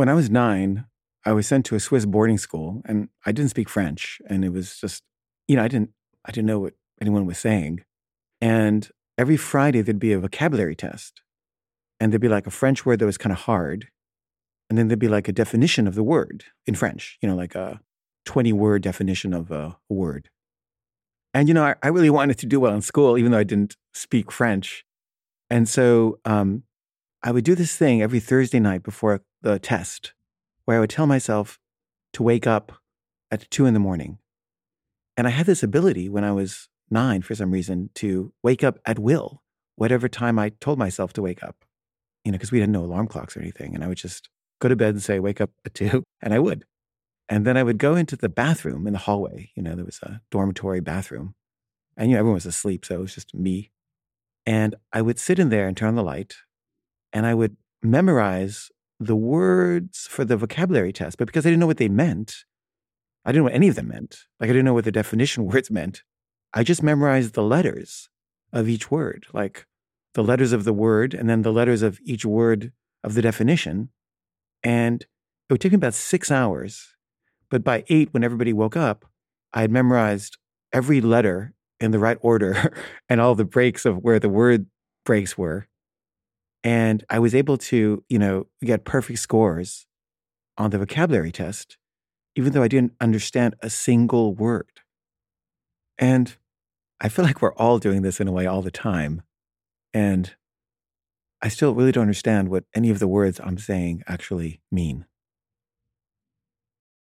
When I was nine, I was sent to a Swiss boarding school and I didn't speak French. And it was just, you know, I didn't, I didn't know what anyone was saying. And every Friday there'd be a vocabulary test. And there'd be like a French word that was kind of hard. And then there'd be like a definition of the word in French, you know, like a 20 word definition of a word. And, you know, I, I really wanted to do well in school, even though I didn't speak French. And so um, I would do this thing every Thursday night before the test where I would tell myself to wake up at two in the morning. And I had this ability when I was nine, for some reason, to wake up at will, whatever time I told myself to wake up, you know, because we had no alarm clocks or anything. And I would just go to bed and say, wake up at two, and I would. And then I would go into the bathroom in the hallway. You know, there was a dormitory bathroom. And, you know, everyone was asleep. So it was just me. And I would sit in there and turn on the light. And I would memorize the words for the vocabulary test, but because I didn't know what they meant, I didn't know what any of them meant. Like I didn't know what the definition words meant. I just memorized the letters of each word, like the letters of the word and then the letters of each word of the definition. And it would take me about six hours. But by eight, when everybody woke up, I had memorized every letter in the right order and all the breaks of where the word breaks were. And I was able to, you know, get perfect scores on the vocabulary test, even though I didn't understand a single word. And I feel like we're all doing this in a way all the time. And I still really don't understand what any of the words I'm saying actually mean.